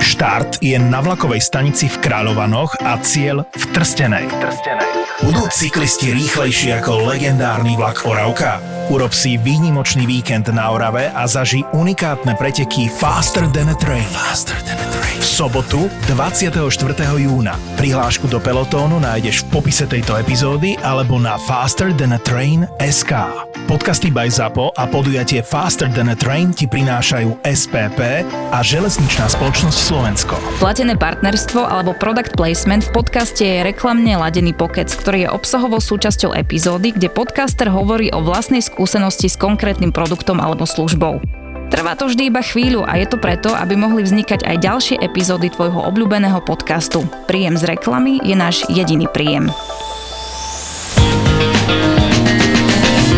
Štart je na vlakovej stanici v Kráľovanoch a cieľ v Trstenej. Trstenej. Budú cyklisti rýchlejší ako legendárny vlak Oravka? Urob si výnimočný víkend na Orave a zaži unikátne preteky Faster than a Train. Faster than a Train. V sobotu 24. júna. Prihlášku do pelotónu nájdeš v popise tejto epizódy alebo na Faster than a Train SK. Podcasty by ZAPO a podujatie Faster than a Train ti prinášajú SPP a Železničná spoločnosť Slovensko. Platené partnerstvo alebo product placement v podcaste je reklamne ladený pokec, ktorý je obsahovou súčasťou epizódy, kde podcaster hovorí o vlastnej skúsenosti s konkrétnym produktom alebo službou. Trvá to vždy iba chvíľu a je to preto, aby mohli vznikať aj ďalšie epizódy tvojho obľúbeného podcastu. Príjem z reklamy je náš jediný príjem.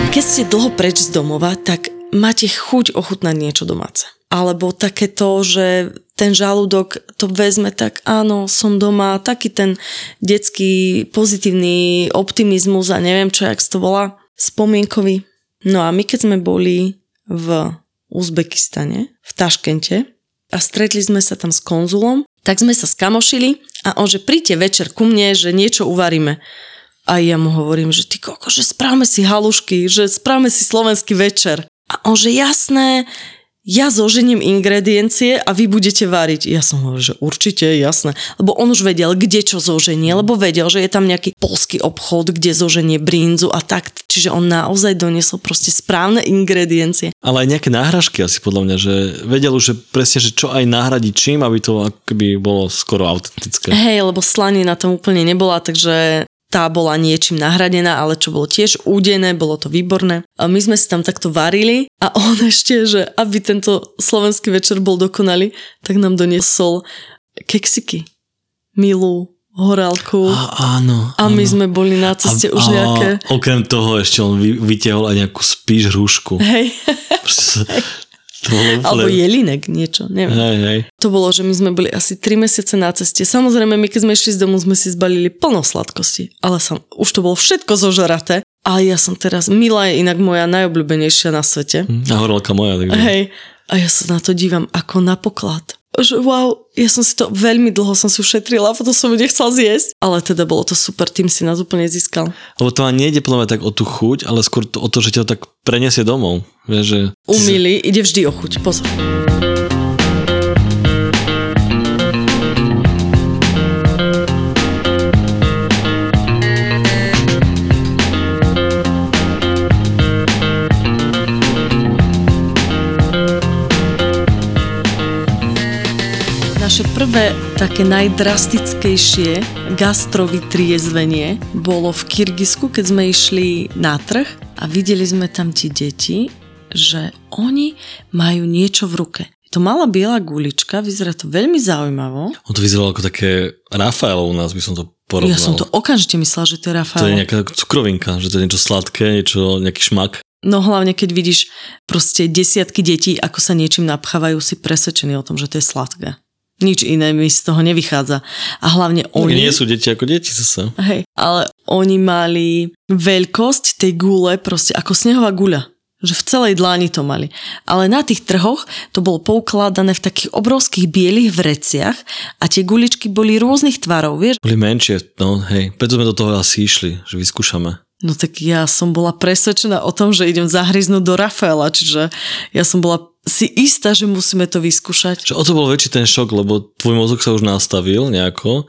Keď ste dlho preč z domova, tak máte chuť ochutnať niečo domáce. Alebo také to, že ten žalúdok to vezme tak, áno, som doma, taký ten detský pozitívny optimizmus a neviem čo, jak to volá, spomienkový. No a my keď sme boli v Uzbekistane, v Taškente a stretli sme sa tam s konzulom, tak sme sa skamošili a on, že príďte večer ku mne, že niečo uvaríme. A ja mu hovorím, že ty koko, že správame si halušky, že správame si slovenský večer. A on, že jasné, ja zoženiem ingrediencie a vy budete variť. Ja som hovoril, že určite, jasné. Lebo on už vedel, kde čo zoženie, lebo vedel, že je tam nejaký polský obchod, kde zoženie brinzu a tak. Čiže on naozaj doniesol proste správne ingrediencie. Ale aj nejaké náhražky asi podľa mňa, že vedel už že presne, že čo aj nahradiť čím, aby to akoby bolo skoro autentické. Hej, lebo slanina tam úplne nebola, takže tá bola niečím nahradená, ale čo bolo tiež údené, bolo to výborné. A my sme si tam takto varili a on ešte, že aby tento slovenský večer bol dokonalý, tak nám doniesol keksiky. Milú, horálku. A, áno, A my sme boli na ceste a, už nejaké... A okrem toho ešte on vy, vytiahol aj nejakú spíš hrušku. Hej, Proste, to alebo jelinek, niečo, neviem. Hej, hej. To bolo, že my sme boli asi 3 mesiace na ceste. Samozrejme, my keď sme išli z domu, sme si zbalili plno sladkosti. Ale som, už to bolo všetko zožraté. A ja som teraz, Mila je inak moja najobľúbenejšia na svete. A horálka moja, takže... Hej. A ja sa na to dívam ako na poklad. Že wow, ja som si to veľmi dlho som si ušetrila, potom som ju nechcela zjesť. Ale teda bolo to super, tým si nás úplne získal. Lebo to ani nejde podľa tak o tú chuť, ale skôr to, o to, že ťa to tak preniesie domov. Vieš, že... Umýli, ide vždy o chuť, pozor. Naše prvé také najdrastickejšie gastrovytriezvenie bolo v Kyrgyzsku, keď sme išli na trh a videli sme tam tie deti, že oni majú niečo v ruke. To malá biela gulička, vyzerá to veľmi zaujímavo. On to vyzeralo ako také Rafaelo u nás, by som to porovnal. Ja som to okamžite myslela, že to je To je Rafael. nejaká cukrovinka, že to je niečo sladké, niečo, nejaký šmak. No hlavne, keď vidíš proste desiatky detí, ako sa niečím napchávajú, si presvedčený o tom, že to je sladké. Nič iné mi z toho nevychádza. A hlavne Oni... Nie sú deti ako deti zase. Hej, ale oni mali veľkosť tej gule proste ako snehová guľa. Že v celej dláni to mali. Ale na tých trhoch to bolo poukladané v takých obrovských bielých vreciach a tie guličky boli rôznych tvarov, vieš. Boli menšie, no hej. Preto sme do toho asi išli, že vyskúšame. No tak ja som bola presvedčená o tom, že idem zahryznúť do Rafaela, čiže ja som bola si istá, že musíme to vyskúšať. Že o to bol väčší ten šok, lebo tvoj mozog sa už nastavil nejako,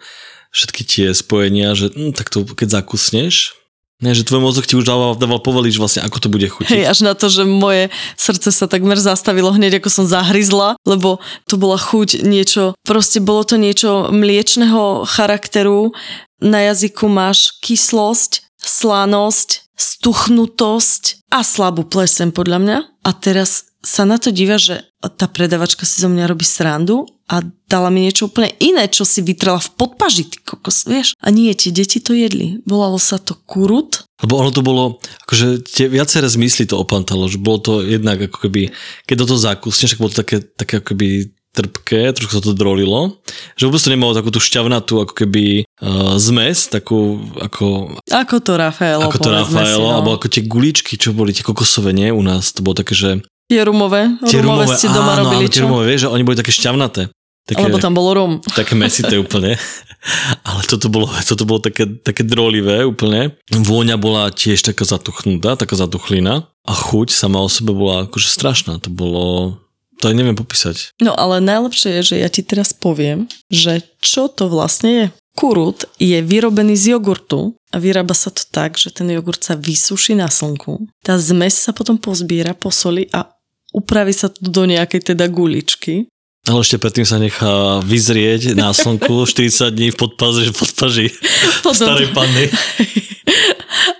všetky tie spojenia, že hm, tak to keď zakusneš, nie, že tvoj mozog ti už dával, dával poveliť, že vlastne ako to bude chutiť. Hej, až na to, že moje srdce sa takmer zastavilo hneď, ako som zahryzla, lebo to bola chuť niečo, proste bolo to niečo mliečného charakteru, na jazyku máš kyslosť, slanosť, stuchnutosť a slabú plesen podľa mňa. A teraz sa na to díva, že tá predavačka si zo mňa robí srandu a dala mi niečo úplne iné, čo si vytrela v podpaži, ty kokos, vieš. A nie, tie deti to jedli. Volalo sa to kurut. Lebo ono to bolo, akože tie viaceré zmysly to opantalo, že bolo to jednak ako keby, keď do toho zakusneš, tak bolo to také, také ako keby trpké, trošku sa to drolilo, že vôbec to nemalo takú tú šťavnatú ako keby uh, zmes, takú ako, Ako to Rafaelo. ako to Rafaelo, si, no. alebo ako tie guličky, čo boli tie kokosové, nie? U nás to bolo také, že Tie rumové. tie rumové rumové, ste doma áno, robili, áno, tie rumové, vieš, že oni boli také šťavnaté. Také, Lebo tam bolo rom. Také mesité úplne. Ale toto bolo, toto bolo také, také drolivé úplne. Vôňa bola tiež taká zatuchnutá, taká zatuchlina. A chuť sama o sebe bola akože strašná. To bolo... To aj neviem popísať. No ale najlepšie je, že ja ti teraz poviem, že čo to vlastne je. Kurut je vyrobený z jogurtu a vyrába sa to tak, že ten jogurt sa vysuší na slnku. Tá zmes sa potom pozbiera, posoli a upraví sa to do nejakej teda guličky. Ale ešte predtým sa nechá vyzrieť na slnku 40 dní v podpaži, v podpaži Potom- starej panny.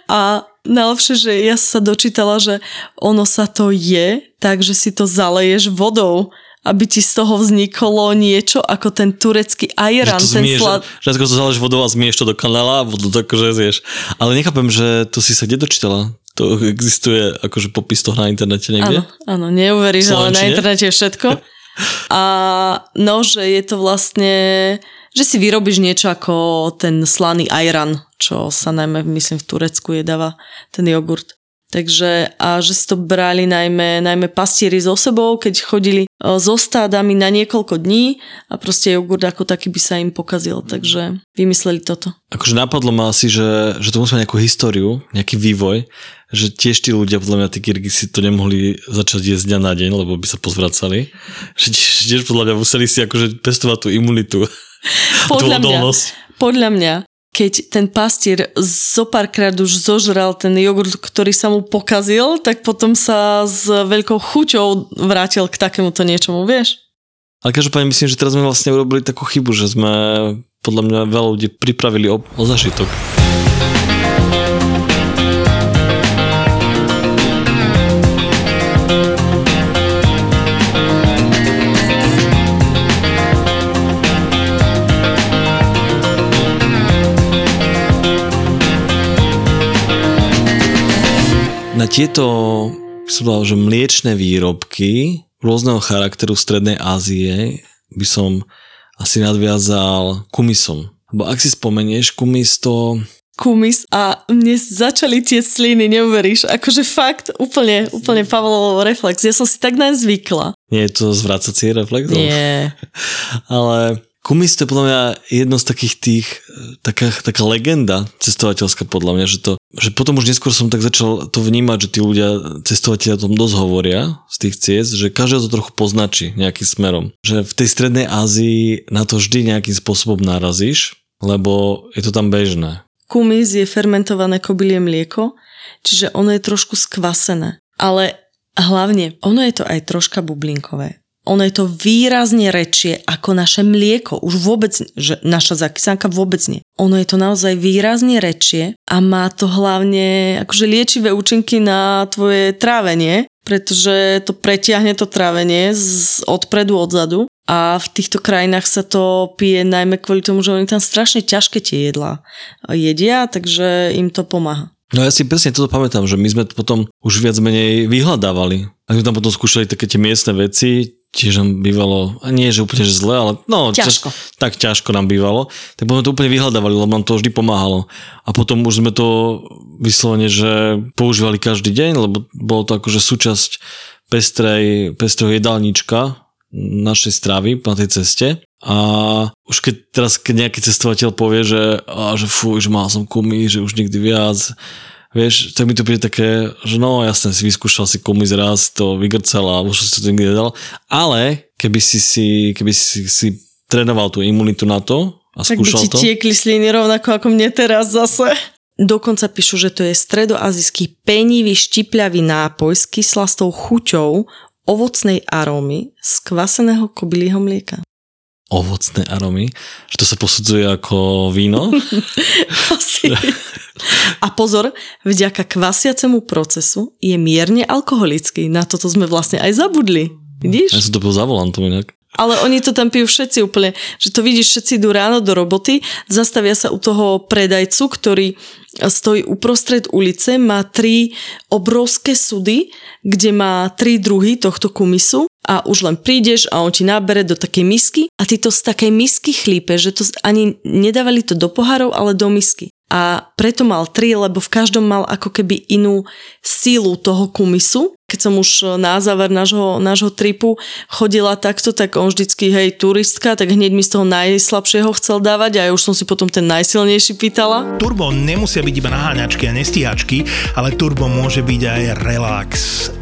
A najlepšie, že ja sa dočítala, že ono sa to je tak, že si to zaleješ vodou, aby ti z toho vzniklo niečo ako ten turecký ajran, že to ten zmieš, slad... že ako to záleží vodou a zmieš to do kanála a vodu to akože zješ. Ale nechápem, že to si sa kde dočítala? To existuje akože popis toho na internete niekde? Áno, áno, neuveríš, ale na internete je všetko. A no, že je to vlastne, že si vyrobíš niečo ako ten slaný ajran, čo sa najmä, myslím, v Turecku jedáva, ten jogurt. Takže a že si to brali najmä, najmä pastieri so sebou, keď chodili e, so stádami na niekoľko dní a proste jogurt ako taký by sa im pokazil. Takže vymysleli toto. Akože napadlo ma asi, že, že to musí mať nejakú históriu, nejaký vývoj, že tiež tí ľudia, podľa mňa tí Kyrgyzsi to nemohli začať jesť dňa na deň, lebo by sa pozvracali. Že tiež, tiež podľa mňa museli si akože pestovať tú imunitu. Podľa mňa, podľa mňa, keď ten pastier zo párkrát už zožral ten jogurt, ktorý sa mu pokazil, tak potom sa s veľkou chuťou vrátil k takémuto niečomu, vieš? Ale každopádne myslím, že teraz sme vlastne urobili takú chybu, že sme podľa mňa veľa ľudí pripravili o, o zažitok. Na tieto som povedal, že mliečne výrobky rôzneho charakteru Strednej Ázie by som asi nadviazal kumisom. Lebo ak si spomenieš, kumis to... Kumis a mne začali tie sliny, neuveríš. Akože fakt, úplne, úplne Pavlovo reflex. Ja som si tak naň zvykla. Nie je to zvracací reflex? Nie. Ale kumis to je podľa mňa jedno z takých tých, taká, taká legenda cestovateľská podľa mňa, že to, že potom už neskôr som tak začal to vnímať, že tí ľudia, cestovateľia o tom dosť hovoria z tých ciest, že každý to trochu poznačí nejakým smerom. Že v tej strednej Ázii na to vždy nejakým spôsobom narazíš, lebo je to tam bežné. Kumis je fermentované kobylie mlieko, čiže ono je trošku skvasené. Ale hlavne, ono je to aj troška bublinkové. Ono je to výrazne rečie ako naše mlieko. Už vôbec, že naša zakysánka vôbec nie. Ono je to naozaj výrazne rečie a má to hlavne akože liečivé účinky na tvoje trávenie, pretože to pretiahne to trávenie z odpredu, odzadu a v týchto krajinách sa to pije najmä kvôli tomu, že oni tam strašne ťažké tie jedlá jedia, takže im to pomáha. No ja si presne toto pamätám, že my sme to potom už viac menej vyhľadávali. A sme tam potom skúšali také tie miestne veci, tiež nám bývalo, a nie že úplne že zle, ale no, Ťažko. Čas, tak ťažko nám bývalo, tak potom to úplne vyhľadávali, lebo nám to vždy pomáhalo. A potom už sme to vyslovene, že používali každý deň, lebo bolo to akože súčasť pestrej, pestreho jedálnička našej stravy na tej ceste. A už keď teraz keď nejaký cestovateľ povie, že, a, že fú, že mal som kumy, že už nikdy viac, vieš, tak mi to príde také, že no jasne, si vyskúšal si kumis raz, to vygrcal a už si to nikdy nedal. Ale keby si si, keby si, si trénoval tú imunitu na to a Tak by skúšal ti to. tiekli sliny rovnako ako mne teraz zase. Dokonca píšu, že to je stredoazijský penivý štipľavý nápoj s kyslastou chuťou ovocnej arómy z kvaseného kobylieho mlieka. Ovocné aromy, že to sa posudzuje ako víno. Asi. A pozor, vďaka kvasiacemu procesu je mierne alkoholický. Na toto sme vlastne aj zabudli. Ja Vidíš? som to bol za volantom inak. Ale oni to tam pijú všetci úplne, že to vidíš, všetci idú ráno do roboty, zastavia sa u toho predajcu, ktorý stojí uprostred ulice, má tri obrovské sudy, kde má tri druhy tohto kumisu a už len prídeš a on ti nabere do takej misky a ty to z takej misky chlípe, že to ani nedávali to do pohárov, ale do misky. A preto mal tri, lebo v každom mal ako keby inú sílu toho kumisu keď som už na záver nášho, nášho tripu chodila takto, tak on vždycky, hej, turistka, tak hneď mi z toho najslabšieho chcel dávať a ja už som si potom ten najsilnejší pýtala. Turbo nemusia byť iba naháňačky a nestíhačky, ale turbo môže byť aj relax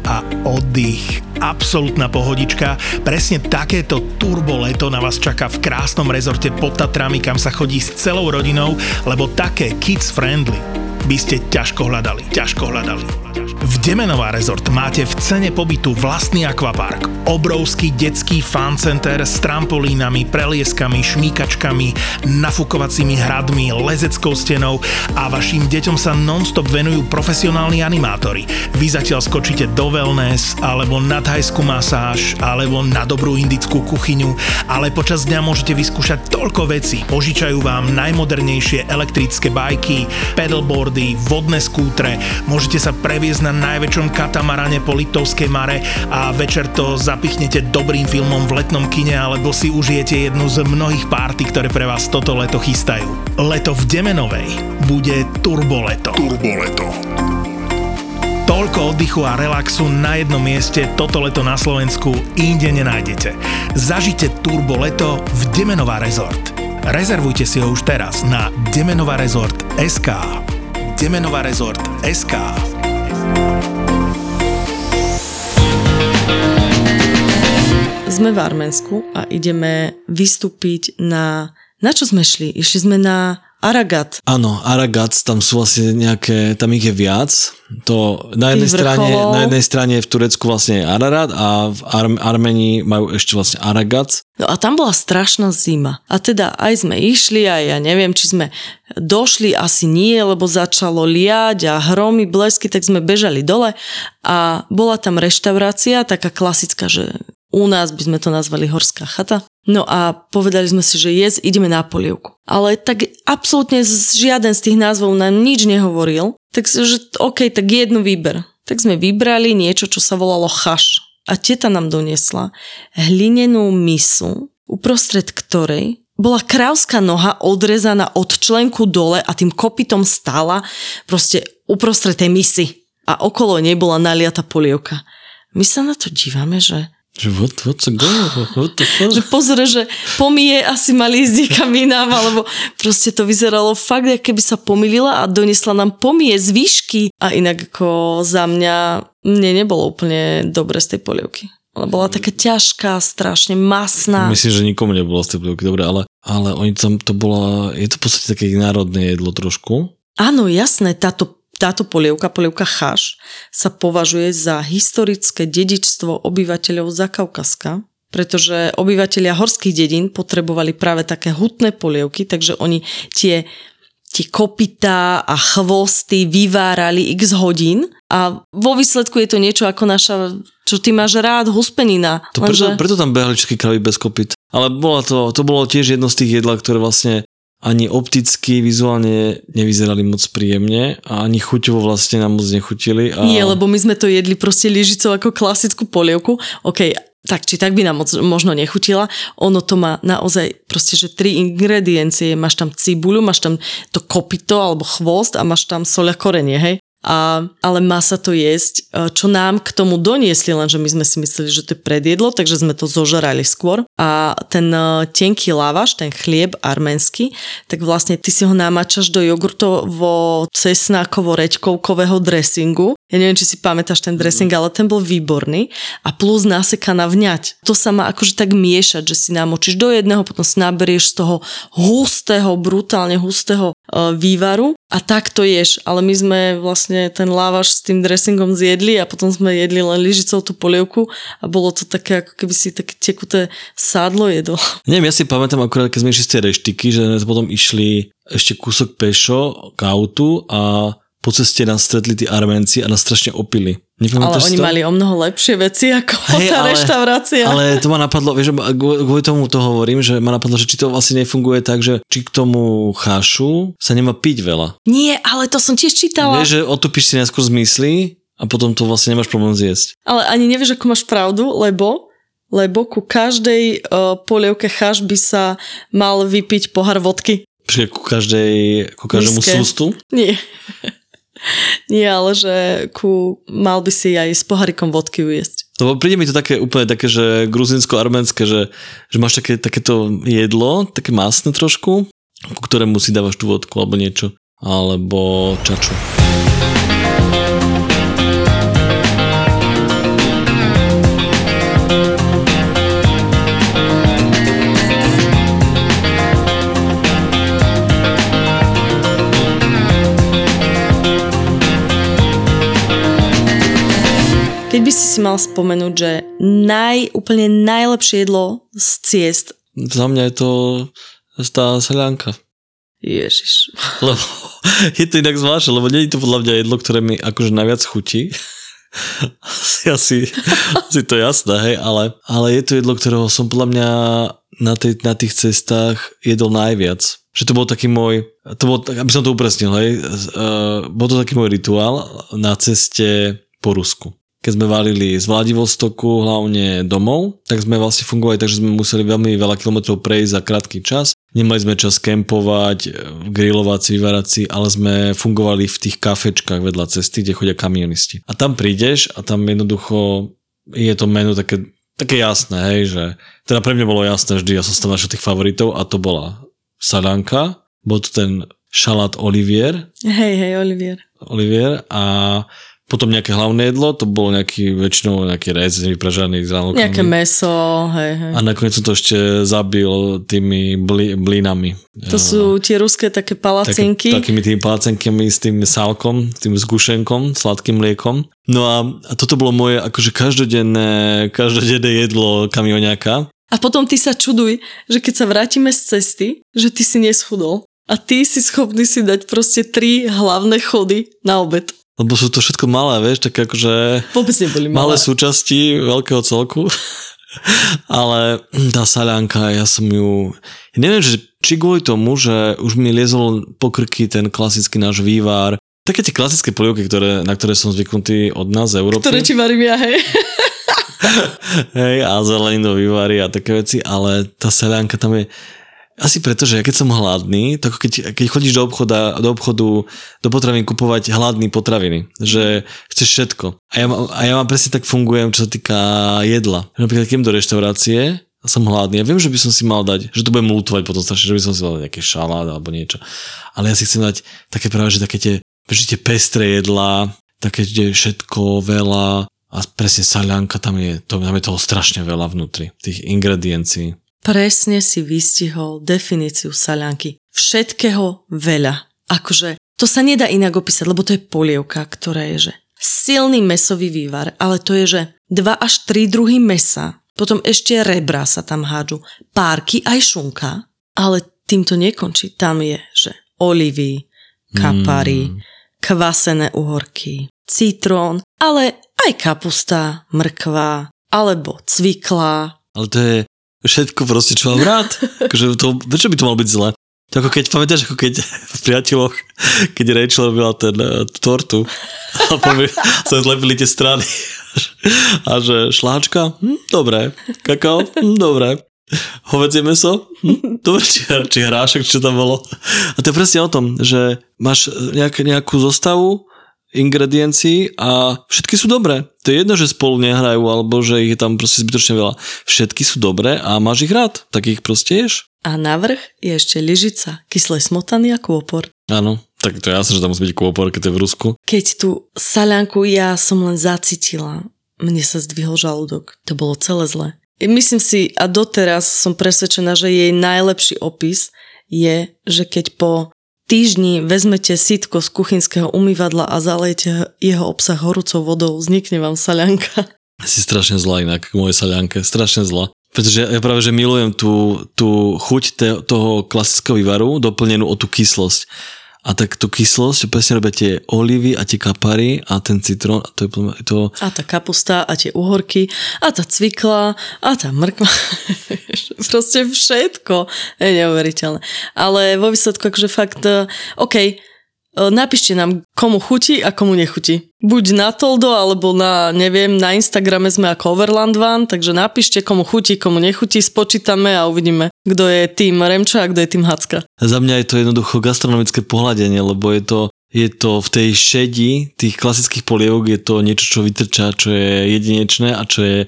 a oddych. Absolutná pohodička. Presne takéto turbo leto na vás čaká v krásnom rezorte pod Tatrami, kam sa chodí s celou rodinou, lebo také kids friendly by ste ťažko hľadali. Ťažko hľadali. V Demenová rezort máte v cene pobytu vlastný akvapark, obrovský detský fan center s trampolínami, prelieskami, šmíkačkami, nafukovacími hradmi, lezeckou stenou a vašim deťom sa non-stop venujú profesionálni animátori. Vy zatiaľ skočíte do wellness, alebo na thajskú masáž, alebo na dobrú indickú kuchyňu, ale počas dňa môžete vyskúšať toľko vecí. Požičajú vám najmodernejšie elektrické bajky, pedalboardy, vodné skútre, môžete sa previesť na na najväčšom katamarane po Litovskej mare a večer to zapichnete dobrým filmom v letnom kine alebo si užijete jednu z mnohých párty, ktoré pre vás toto leto chystajú. Leto v Demenovej bude turboleto. Turboleto. Toľko oddychu a relaxu na jednom mieste toto leto na Slovensku inde nenájdete. Zažite turbo leto v Demenová rezort. Rezervujte si ho už teraz na Demenová Demenová rezort SK. Sme v Arménsku a ideme vystúpiť na... Na čo sme šli? Išli sme na Aragat. Áno, Aragat, tam sú vlastne nejaké, tam ich je viac. To na jednej, strane, na jednej strane v Turecku vlastne je Ararat a v Ar- Armenii majú ešte vlastne Aragat. No a tam bola strašná zima. A teda aj sme išli a ja neviem, či sme došli, asi nie, lebo začalo liať a hromy, blesky, tak sme bežali dole a bola tam reštaurácia, taká klasická, že u nás by sme to nazvali horská chata. No a povedali sme si, že jes, ideme na polievku. Ale tak absolútne žiaden z tých názvov nám nič nehovoril. Takže OK, tak jednu výber. Tak sme vybrali niečo, čo sa volalo chaš. A teta nám doniesla hlinenú misu, uprostred ktorej bola krávská noha odrezaná od členku dole a tým kopytom stála proste uprostred tej misy. A okolo nej bola naliata polievka. My sa na to dívame, že že what, what's a go? What the fuck? Že pozor, že pomie asi mali ísť niekam inám, alebo proste to vyzeralo fakt, ako keby sa pomýlila a donesla nám pomie z výšky. A inak ako za mňa, mne nebolo úplne dobre z tej polievky. Ale bola taká ťažká, strašne masná. Myslím, že nikomu nebolo z tej polievky dobre, ale, ale oni tam, to bola, je to v podstate také národné jedlo trošku. Áno, jasné, táto táto polievka, polievka cháš, sa považuje za historické dedičstvo obyvateľov Zakaukaska, pretože obyvateľia horských dedín potrebovali práve také hutné polievky, takže oni tie, tie kopytá a chvosty vyvárali x hodín a vo výsledku je to niečo ako naša, čo ty máš rád, huspenina. To preto, lenže... preto tam behali všetky kravy bez kopyt. Ale bola to, to bolo tiež jedno z tých jedla, ktoré vlastne ani opticky, vizuálne nevyzerali moc príjemne a ani chuťovo vlastne nám moc nechutili. A... Nie, lebo my sme to jedli proste lyžicou ako klasickú polievku. OK, tak či tak by nám moc, možno nechutila. Ono to má naozaj proste, že tri ingrediencie. Máš tam cibuľu, máš tam to kopito alebo chvost a máš tam soľa korenie, hej? A, ale má sa to jesť, e, čo nám k tomu doniesli, lenže my sme si mysleli, že to je predjedlo, takže sme to zožerali skôr. A ten e, tenký lavaš, ten chlieb arménsky, tak vlastne ty si ho namáčaš do jogurtovo cesnákovo reďkovkového dressingu. Ja neviem, či si pamätáš ten dressing, ale ten bol výborný. A plus nasekaná vňať. To sa má akože tak miešať, že si namočíš do jedného, potom si naberieš z toho hustého, brutálne hustého vývaru a tak to ješ. Ale my sme vlastne ten lávaš s tým dressingom zjedli a potom sme jedli len lyžicou tú polievku a bolo to také, ako keby si také tekuté sádlo jedol. Neviem, ja si pamätám akurát, keď sme išli z tej reštiky, že potom išli ešte kúsok pešo k autu a po ceste nás stretli tí Arménci a nás strašne opili. ale oni to? mali o mnoho lepšie veci ako hey, tá ale, reštaurácia. Ale to ma napadlo, vieš, kvôli tomu to hovorím, že ma napadlo, že či to vlastne nefunguje tak, že či k tomu chášu sa nemá piť veľa. Nie, ale to som tiež čítala. Vieš, že otupíš si najskôr z mysli a potom to vlastne nemáš problém zjesť. Ale ani nevieš, ako máš pravdu, lebo lebo ku každej uh, polievke cháš by sa mal vypiť pohár vodky. Ku každej, ku každému sústu? Nie. Nie, ale že ku, mal by si aj s pohárikom vodky ujesť. Lebo príde mi to také úplne také, že gruzinsko-arménske, že, že máš také, takéto jedlo, také masné trošku, ku ktorému si dávaš tú vodku alebo niečo. Alebo čaču. Keď by si si mal spomenúť, že naj, úplne najlepšie jedlo z ciest. Za mňa je to tá selianka. Ježiš. Lebo je to inak zvláštne, lebo nie je to podľa mňa jedlo, ktoré mi akože najviac chutí. asi, asi to jasné, hej, ale, ale je to jedlo, ktorého som podľa mňa na, tej, na tých cestách jedol najviac. Že to bol taký môj, to bol, aby som to upresnil, hej, uh, bol to taký môj rituál na ceste po Rusku keď sme valili z Vladivostoku hlavne domov, tak sme vlastne fungovali takže sme museli veľmi veľa kilometrov prejsť za krátky čas. Nemali sme čas kempovať, grilovať si, vyvárať si, ale sme fungovali v tých kafečkách vedľa cesty, kde chodia kamionisti. A tam prídeš a tam jednoducho je to menu také, také jasné, hej, že teda pre mňa bolo jasné vždy, ja som tam našiel tých favoritov a to bola salanka, bol to ten šalát Olivier. Hej, hej, Olivier. Olivier a potom nejaké hlavné jedlo, to bolo nejaký, väčšinou nejaký rez vypražaný s ránokami. Nejaké meso, hej, hej. A nakoniec som to ešte zabil tými bli, blínami. To sú tie ruské také palacinky. Také, takými tými palacinkami s tým sálkom, tým zgušenkom, sladkým mliekom. No a, a toto bolo moje akože každodenné, každodenné jedlo kamioňaka. A potom ty sa čuduj, že keď sa vrátime z cesty, že ty si neschudol. A ty si schopný si dať proste tri hlavné chody na obed. Lebo sú to všetko malé, vieš, také akože... Vôbec neboli malé. Malé súčasti veľkého celku. Ale tá saľanka, ja som ju... Ja neviem, že, či kvôli tomu, že už mi liezol po krky ten klasický náš vývar, také tie klasické polievky, ktoré, na ktoré som zvyknutý od nás z Európy. Ktoré ti varím ja, hej. hej, a zeleninu vývary a také veci, ale tá saľanka tam je asi preto, že keď som hladný, tak keď, keď chodíš do obchoda, do obchodu, do potravín kupovať hladný potraviny, že chceš všetko. A ja, a ja mám presne tak fungujem, čo sa týka jedla. Napríklad, keď do reštaurácie, som hladný. Ja viem, že by som si mal dať, že to budem lutovať potom strašne, že by som si mal dať nejaký šalát alebo niečo. Ale ja si chcem dať také práve, že také tie, tie pestré jedlá, také, kde všetko, veľa a presne saľanka, tam je, tam je toho strašne veľa vnútri, tých ingrediencií. Presne si vystihol definíciu saľanky. Všetkého veľa. Akože to sa nedá inak opísať, lebo to je polievka, ktorá je, že silný mesový vývar, ale to je, že 2 až 3 druhy mesa, potom ešte rebra sa tam hádžu, párky aj šunka, ale tým to nekončí. Tam je, že olivy, kapary, mm. kvasené uhorky, citrón, ale aj kapusta, mrkva, alebo cvikla. Ale to je všetko proste, čo mám rád. Akože to, prečo by to malo byť zle? To ako keď, pamätáš, ako keď v priateľoch, keď Rachel robila ten uh, tortu a povie, sa zlepili tie strany. A že šláčka, hm, dobré, kakao, hm, dobré, hovedzie meso, hm, dobre, či, či hrášok, čo tam bolo. A to je presne o tom, že máš nejak, nejakú zostavu ingrediencií a všetky sú dobré. To je jedno, že spolu nehrajú alebo že ich je tam proste zbytočne veľa. Všetky sú dobré a máš ich rád, tak ich proste ješ. A navrh je ešte lyžica, kyslej smotany a kôpor. Áno, tak to je jasné, že tam musí byť kôpor, keď je v Rusku. Keď tú saľanku ja som len zacítila, mne sa zdvihol žalúdok. To bolo celé zle. Myslím si, a doteraz som presvedčená, že jej najlepší opis je, že keď po týždni vezmete sitko z kuchynského umývadla a zalejete jeho obsah horúcou vodou, vznikne vám saľanka. Si strašne zlá inak k mojej saľanke, strašne zlá. Pretože ja práve, že milujem tú, tú chuť te, toho klasického vývaru doplnenú o tú kyslosť. A tak tú kyslosť presne robia tie olivy a tie kapary a ten citrón. A, to je, to... a tá kapusta a tie uhorky a tá cvikla a tá mrkva. Proste všetko. Je neuveriteľné. Ale vo výsledku akože fakt, eh, OK, napíšte nám, komu chutí a komu nechutí. Buď na Toldo, alebo na, neviem, na Instagrame sme ako Overland Van, takže napíšte, komu chutí, komu nechutí, spočítame a uvidíme, kto je tým Remča a kto je tým Hacka. Za mňa je to jednoducho gastronomické pohľadenie, lebo je to je to v tej šedi tých klasických polievok je to niečo, čo vytrčá, čo je jedinečné a čo je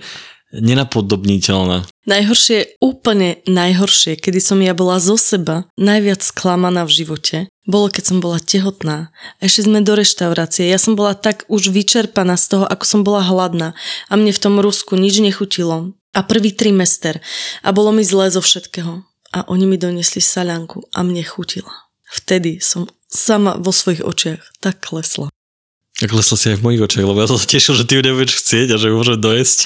nenapodobniteľné. Najhoršie, úplne najhoršie, kedy som ja bola zo seba najviac sklamaná v živote, bolo keď som bola tehotná. Ešte sme do reštaurácie. Ja som bola tak už vyčerpaná z toho, ako som bola hladná. A mne v tom Rusku nič nechutilo. A prvý trimester. A bolo mi zlé zo všetkého. A oni mi donesli saľanku a mne chutila. Vtedy som sama vo svojich očiach tak klesla. Klesla si aj v mojich očiach, lebo ja som sa tešil, že ty ju nebudeš chcieť a že ju môžem dojesť.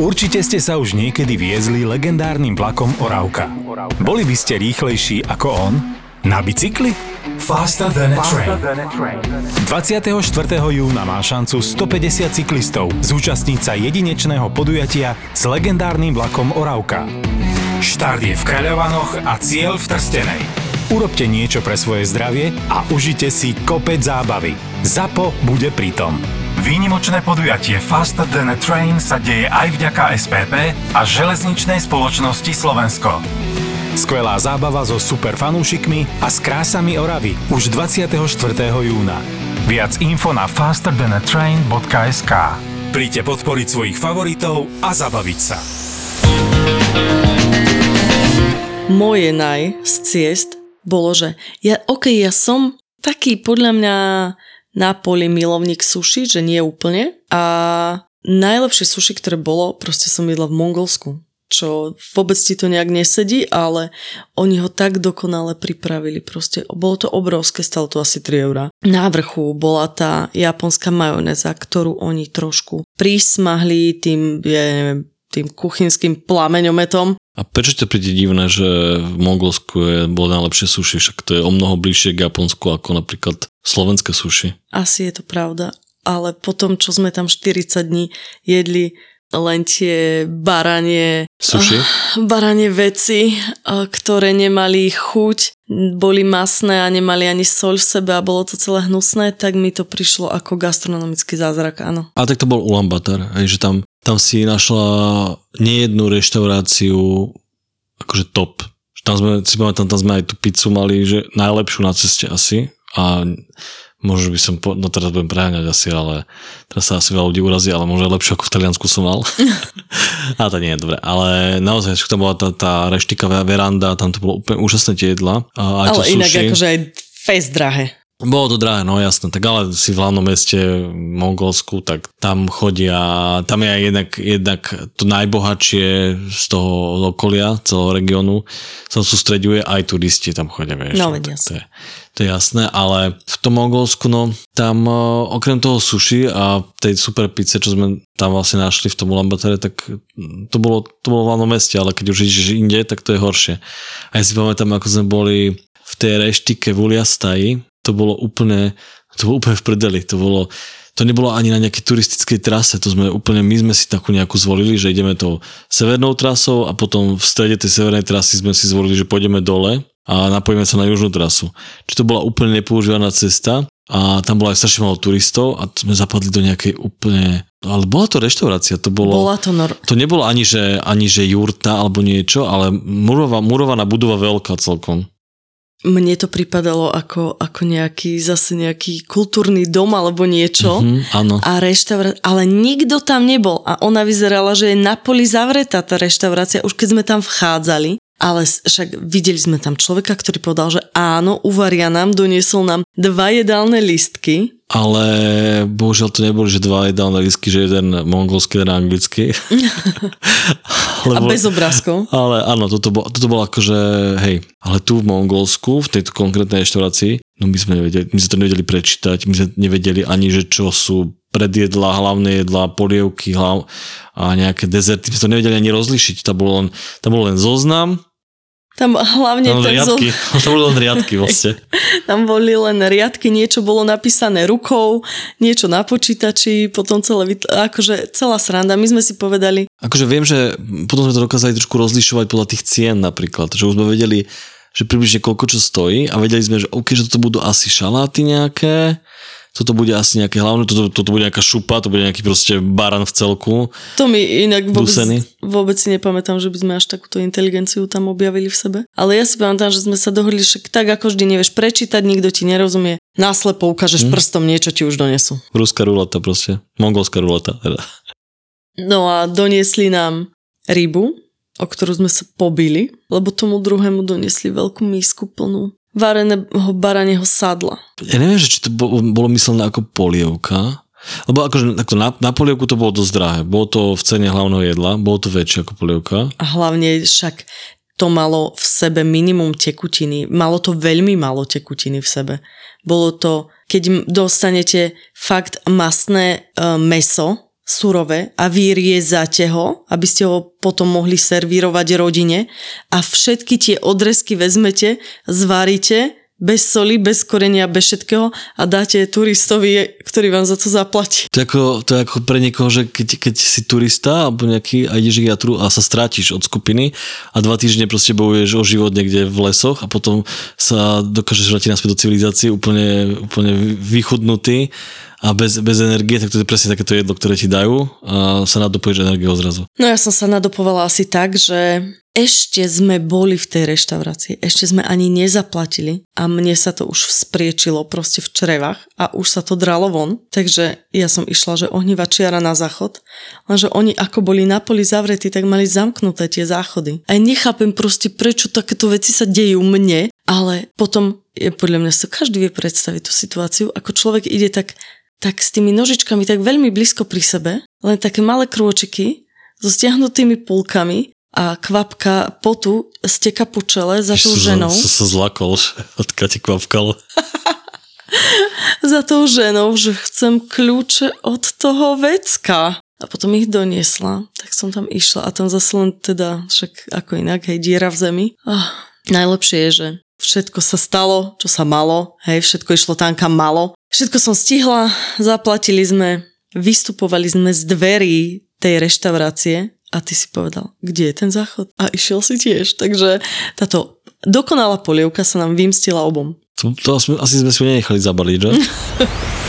Určite ste sa už niekedy viezli legendárnym vlakom Oravka. Boli by ste rýchlejší ako on? Na bicykli? Faster than a train. 24. júna má šancu 150 cyklistov zúčastniť sa jedinečného podujatia s legendárnym vlakom Oravka. Štart je v Kráľovanoch a cieľ v Trstenej. Urobte niečo pre svoje zdravie a užite si kopec zábavy. ZAPO bude pritom. Výnimočné podujatie Faster than a Train sa deje aj vďaka SPP a železničnej spoločnosti Slovensko. Skvelá zábava so super fanúšikmi a s krásami Oravy už 24. júna. Viac info na fasterthanatrain.sk Príďte podporiť svojich favoritov a zabaviť sa. Moje naj z ciest bolo, že ja, ok, ja som taký podľa mňa na poli milovník suši, že nie úplne. A najlepšie suši, ktoré bolo, proste som jedla v Mongolsku čo vôbec ti to nejak nesedí, ale oni ho tak dokonale pripravili. Proste bolo to obrovské, stalo to asi 3 eurá. Na vrchu bola tá japonská majonéza, ktorú oni trošku prísmahli tým, ja neviem, tým kuchynským plameňometom a prečo to príde divné, že v Mongolsku je, bolo najlepšie suši, však to je o mnoho bližšie k Japonsku ako napríklad slovenské suši. Asi je to pravda, ale potom, čo sme tam 40 dní jedli len tie baranie... Suši? Uh, baranie veci, ktoré nemali chuť, boli masné a nemali ani soľ v sebe a bolo to celé hnusné, tak mi to prišlo ako gastronomický zázrak, áno. A tak to bol Ulaanbaatar, aj, že tam tam si našla nejednú reštauráciu akože top. Tam sme, si pamätám, tam sme aj tú pizzu mali, že najlepšiu na ceste asi a možno by som, po, no teraz budem preháňať asi, ale teraz sa asi veľa ľudí urazí, ale možno lepšie ako v Taliansku som mal. a to nie je dobre. Ale naozaj, tam bola tá, tá reštiková veranda, tam to bolo úplne úžasné tie jedla. A aj ale inak sushi. akože aj fest drahé. Bolo to drahé, no jasné, tak ale si v hlavnom meste v Mongolsku, tak tam chodia, tam je aj jednak, jednak to najbohatšie z toho okolia, celého regiónu, sa sústreďuje, aj turisti tam chodia, vieš. No, veď to, je, to je jasné, ale v tom Mongolsku, no, tam e, okrem toho suši a tej super pizze, čo sme tam vlastne našli v tom Ulambatare, tak to bolo, to bolo v hlavnom meste, ale keď už ideš inde, tak to je horšie. A ja si pamätám, ako sme boli v tej reštike v Uliastaji, to bolo úplne, to bolo úplne v prdeli, to bolo, to nebolo ani na nejakej turistickej trase, to sme úplne, my sme si takú nejakú zvolili, že ideme tou severnou trasou a potom v strede tej severnej trasy sme si zvolili, že pôjdeme dole a napojíme sa na južnú trasu. Čiže to bola úplne nepoužívaná cesta a tam bolo aj strašne malo turistov a sme zapadli do nejakej úplne, ale bola to reštaurácia, to bolo, bola to, nor- to nebolo ani že, ani že jurta alebo niečo, ale murovaná budova veľká celkom mne to pripadalo ako, ako nejaký zase nejaký kultúrny dom alebo niečo. Mm-hmm, áno. A reštaurácia, ale nikto tam nebol. A ona vyzerala, že je na poli zavretá tá reštaurácia, už keď sme tam vchádzali. Ale však videli sme tam človeka, ktorý povedal, že áno, uvaria nám, doniesol nám dva jedálne listky ale bohužiaľ to neboli, že dva jedálne lístky, že jeden mongolský, jeden anglický. Lebo, a bez obrázkov. Ale áno, toto bolo, toto bolo akože, hej, ale tu v Mongolsku, v tejto konkrétnej reštaurácii, no my sme, nevedeli, my sme to nevedeli prečítať, my sme nevedeli ani, že čo sú predjedla, hlavné jedlá, polievky hlav, a nejaké dezerty, my sme to nevedeli ani rozlišiť. Tam bol len, tam bol len zoznam, tam hlavne... Tam, riadky, zo... tam boli len riadky vlastne. Tam boli len riadky, niečo bolo napísané rukou, niečo na počítači, potom celé, akože celá sranda. My sme si povedali... Akože viem, že potom sme to dokázali trošku rozlišovať podľa tých cien napríklad, že už sme vedeli, že približne koľko čo stojí a vedeli sme, že OK, že toto budú asi šaláty nejaké, toto bude asi nejaké hlavné, toto, toto bude nejaká šupa, to bude nejaký proste baran v celku. To mi inak vôbec, Dusený. vôbec si nepamätám, že by sme až takúto inteligenciu tam objavili v sebe. Ale ja si pamätám, že sme sa dohodli, že tak ako vždy nevieš prečítať, nikto ti nerozumie. Náslepo ukážeš Hm. prstom, niečo ti už donesú. Ruská ruleta proste. Mongolská ruleta. Teda. No a doniesli nám rybu, o ktorú sme sa pobili, lebo tomu druhému doniesli veľkú misku plnú vareného baranieho sadla. Ja neviem, že či to bolo, bolo myslené ako polievka. Lebo akože takto na, na polievku to bolo dosť drahé. Bolo to v cene hlavného jedla, bolo to väčšie ako polievka. A hlavne však to malo v sebe minimum tekutiny. Malo to veľmi málo tekutiny v sebe. Bolo to, keď dostanete fakt masné e, meso, surové a vyriezate ho, aby ste ho potom mohli servírovať rodine a všetky tie odrezky vezmete, zvaríte bez soli, bez korenia, bez všetkého a dáte turistovi, ktorý vám za to zaplatí. To je ako, to je ako pre niekoho, že keď, keď si turista alebo nejaký a ideš k jatru a sa strátiš od skupiny a dva týždne proste bojuješ o život niekde v lesoch a potom sa dokážeš vrátiť naspäť do civilizácie úplne, úplne vychudnutý a bez, bez energie, tak to je presne takéto jedlo, ktoré ti dajú a sa nadopuješ energiou zrazu. No ja som sa nadopovala asi tak, že ešte sme boli v tej reštaurácii, ešte sme ani nezaplatili a mne sa to už spriečilo proste v črevách a už sa to dralo von, takže ja som išla, že ohnivá čiara na záchod, lenže oni ako boli na poli zavretí, tak mali zamknuté tie záchody. A ja nechápem proste, prečo takéto veci sa dejú mne, ale potom je podľa mňa si to každý vie predstaviť tú situáciu, ako človek ide tak tak s tými nožičkami tak veľmi blízko pri sebe, len také malé krôčiky so stiahnutými pulkami a kvapka potu steka po čele za tou ženou, Som sa zlakol, že odkiaľ ti kvapkal. za tou ženou, že chcem kľúče od toho vecka. A potom ich doniesla, tak som tam išla a tam zase len teda, však ako inak, hej, diera v zemi. Ah, najlepšie je, že všetko sa stalo, čo sa malo, hej, všetko išlo tam, kam malo. Všetko som stihla, zaplatili sme, vystupovali sme z dverí tej reštaurácie a ty si povedal, kde je ten záchod? A išiel si tiež, takže táto dokonalá polievka sa nám vymstila obom. To, to asi, sme si ho nenechali zabaliť, že?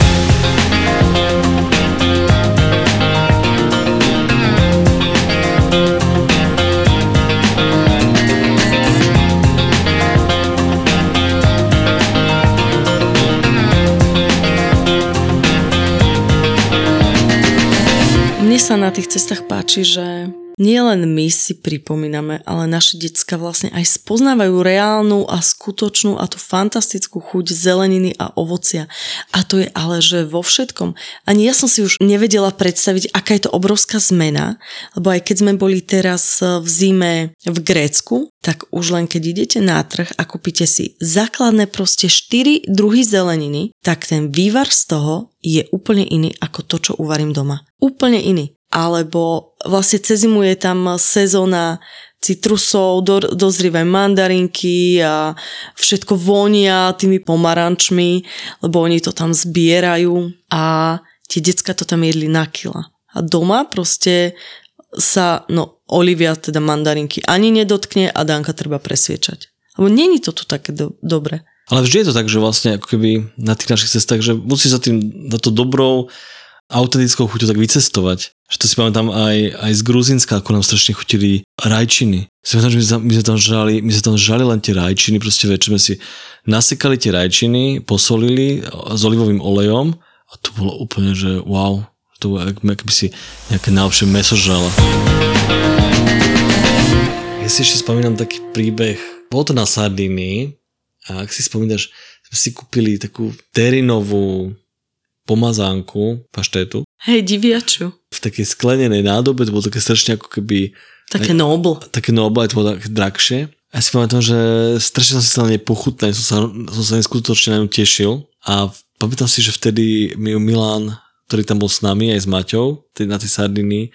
na tých cestách páči, že nielen my si pripomíname, ale naše decka vlastne aj spoznávajú reálnu a skutočnú a tú fantastickú chuť zeleniny a ovocia. A to je ale, že vo všetkom. Ani ja som si už nevedela predstaviť, aká je to obrovská zmena, lebo aj keď sme boli teraz v zime v Grécku, tak už len keď idete na trh a kúpite si základné proste 4 druhy zeleniny, tak ten vývar z toho je úplne iný ako to, čo uvarím doma. Úplne iný. Alebo vlastne cez zimu je tam sezóna citrusov, do, dozrievajú mandarinky a všetko vonia tými pomarančmi, lebo oni to tam zbierajú a tie decka to tam jedli na kila. A doma proste sa, no, Olivia, teda mandarinky, ani nedotkne a Danka treba presviečať. Lebo není to tu také do, dobre. Ale vždy je to tak, že vlastne ako keby na tých našich cestách, že musí sa tým na to dobrou autentickou chuťou tak vycestovať. Že to si pamätám aj, aj z Gruzinska, ako nám strašne chutili rajčiny. Si pamätám, že my, my, sme tam žali, my sme tam žali len tie rajčiny, proste večer sme si nasekali tie rajčiny, posolili s olivovým olejom a to bolo úplne, že wow, to bolo, keby si nejaké najlepšie meso žala. Ja si ešte spomínam taký príbeh. Bolo to na Sardínii a ak si spomínaš, sme si kúpili takú terinovú pomazánku paštétu Hej, diviaču. v takej sklenenej nádobe, to bolo také strašne ako keby Také nobl. také noble, to bolo také drahšie. A ja si pamätám, že strašne som si sa na nej pochutnal, som sa, som sa neskutočne na ňu tešil a pamätám si, že vtedy mi Milan, ktorý tam bol s nami aj s Maťou, tej- na tej Sardiny,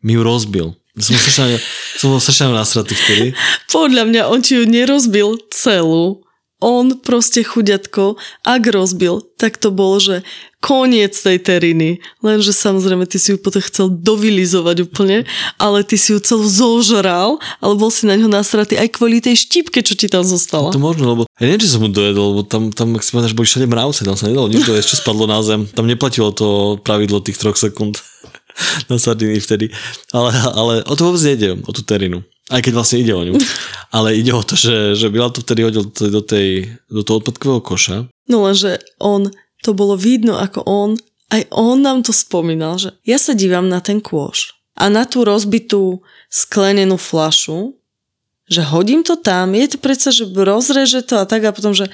mi ju rozbil. Som strašne, som bol strašne nasratý vtedy. Podľa mňa on ti ju nerozbil celú, on proste chuďatko, ak rozbil, tak to bolo, že koniec tej teriny. Lenže samozrejme ty si ju potom chcel dovilizovať úplne, ale ty si ju celú zožral, ale bol si na ňo nasratý aj kvôli tej štipke, čo ti tam zostala. To možno, lebo ja neviem, či som mu dojedol, lebo tam, tam ak si že boli všade mravce, tam sa nedalo nič dojesť, čo spadlo na zem. Tam neplatilo to pravidlo tých troch sekúnd na sardiny vtedy. Ale, ale o to vôbec nejde, o tú terinu. Aj keď vlastne ide o ňu. Ale ide o to, že, že Bilal to vtedy hodil do, tej, do toho odpadkového koša. No lenže on, to bolo vidno, ako on, aj on nám to spomínal, že ja sa dívam na ten kôš a na tú rozbitú sklenenú flašu, že hodím to tam, je to predsa, že rozreže to a tak a potom, že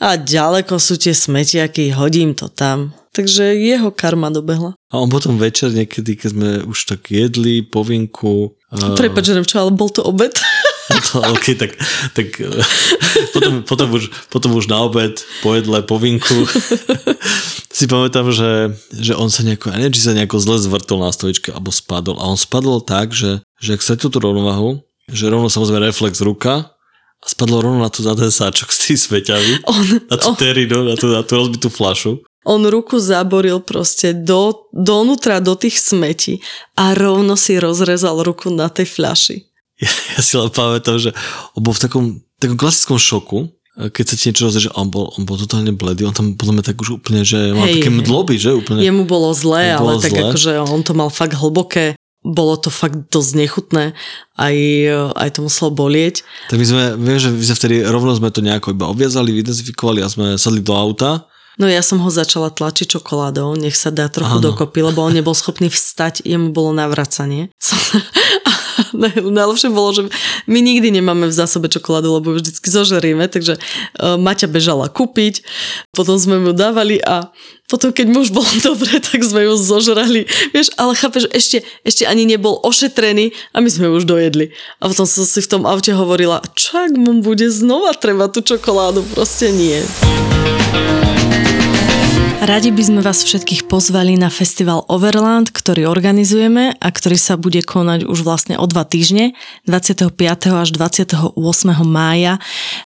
a ďaleko sú tie smetiaky, hodím to tam. Takže jeho karma dobehla. A on potom večer niekedy, keď sme už tak jedli povinku... Uh... Prepač, že ale bol to obed. to, okay, tak, tak potom, potom, už, potom už na obed, po jedle, po vinku si pamätám, že, že on sa nejako, neviem, či sa nejako zle zvrtol na stoličke alebo spadol. A on spadol tak, že, že ak sa tú rovnovahu, že rovno samozrejme reflex ruka a spadlo rovno na, tú, na ten sáčok s tým sveťami, on, na tú on, terinu, na tú, na tú rozbitú flašu. On ruku zaboril proste do, donútra do tých smetí a rovno si rozrezal ruku na tej fľaši. Ja, ja si len pamätám, že on bol v takom, takom klasickom šoku, keď sa ti niečo rozde, že on bol, on bol totálne bledý, on tam podľa mňa tak už úplne, že mal hej, také mdloby, že úplne. Jemu bolo zlé, ale bolo tak zlé. akože on to mal fakt hlboké bolo to fakt dosť nechutné, aj, aj to muselo bolieť. Tak my sme, viem, že my sme vtedy rovno sme to nejako iba obviazali, vydezifikovali a sme sadli do auta. No ja som ho začala tlačiť čokoládou, nech sa dá trochu ano. dokopy, lebo on nebol schopný vstať, jemu bolo navracanie. najlepšie bolo, že my nikdy nemáme v zásobe čokoládu, lebo vždycky zožerieme, takže uh, Maťa bežala kúpiť, potom sme mu dávali a potom, keď mu už bolo dobre, tak sme ju zožrali. Vieš, ale chápeš, ešte, ešte ani nebol ošetrený a my sme ju už dojedli. A potom som si v tom aute hovorila, čak mu bude znova treba tú čokoládu, proste nie. Radi by sme vás všetkých pozvali na festival Overland, ktorý organizujeme a ktorý sa bude konať už vlastne o dva týždne, 25. až 28. mája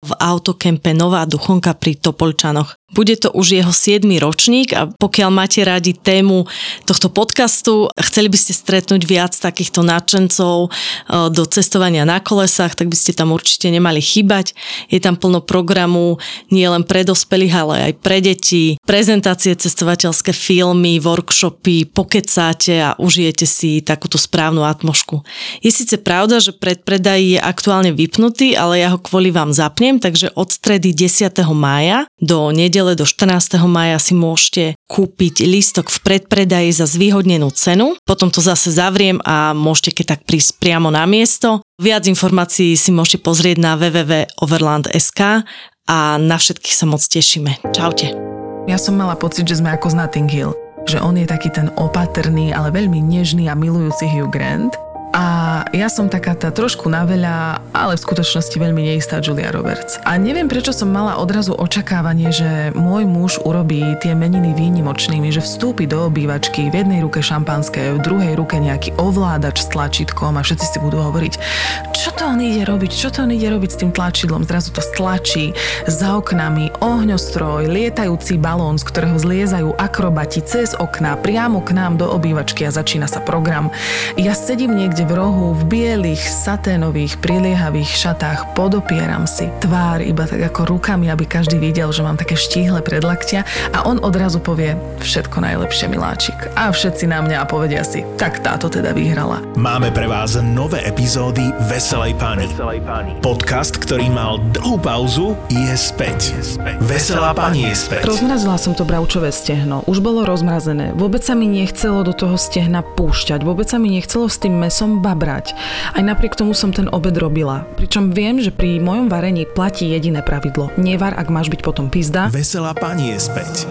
v autokempe Nová Duchonka pri Topolčanoch. Bude to už jeho 7. ročník a pokiaľ máte radi tému tohto podcastu, chceli by ste stretnúť viac takýchto nadšencov eh, do cestovania na kolesách, tak by ste tam určite nemali chýbať. Je tam plno programu nie len pre dospelých, ale aj pre deti, prezentácie, cestovateľské filmy, workshopy, pokecáte a užijete si takúto správnu atmošku. Je síce pravda, že predpredaj je aktuálne vypnutý, ale ja ho kvôli vám zapnem, takže od stredy 10. mája do nedele nedele do 14. maja si môžete kúpiť lístok v predpredaji za zvýhodnenú cenu. Potom to zase zavriem a môžete keď tak prísť priamo na miesto. Viac informácií si môžete pozrieť na www.overland.sk a na všetkých sa moc tešíme. Čaute. Ja som mala pocit, že sme ako z Notting Hill že on je taký ten opatrný, ale veľmi nežný a milujúci Hugh Grant a ja som taká tá trošku naveľa, ale v skutočnosti veľmi neistá Julia Roberts. A neviem, prečo som mala odrazu očakávanie, že môj muž urobí tie meniny výnimočnými, že vstúpi do obývačky, v jednej ruke šampanské, v druhej ruke nejaký ovládač s tlačítkom a všetci si budú hovoriť, čo to on ide robiť, čo to on ide robiť s tým tlačidlom, zrazu to stlačí, za oknami ohňostroj, lietajúci balón, z ktorého zliezajú akrobati cez okná, priamo k nám do obývačky a začína sa program. Ja sedím niekde v rohu v bielých saténových priliehavých šatách podopieram si tvár iba tak ako rukami, aby každý videl, že mám také štíhle predlaktia a on odrazu povie všetko najlepšie miláčik. A všetci na mňa povedia si, tak táto teda vyhrala. Máme pre vás nové epizódy Veselej pani. Podcast, ktorý mal dlhú pauzu, je späť. Veselá pani je späť. Rozmrazila som to bravčové stehno. Už bolo rozmrazené. Vôbec sa mi nechcelo do toho stehna púšťať. Vôbec sa mi nechcelo s tým mesom som babrať. Aj napriek tomu som ten obed robila. Pričom viem, že pri mojom varení platí jediné pravidlo. Nevar, ak máš byť potom pizda. Veselá pani je späť.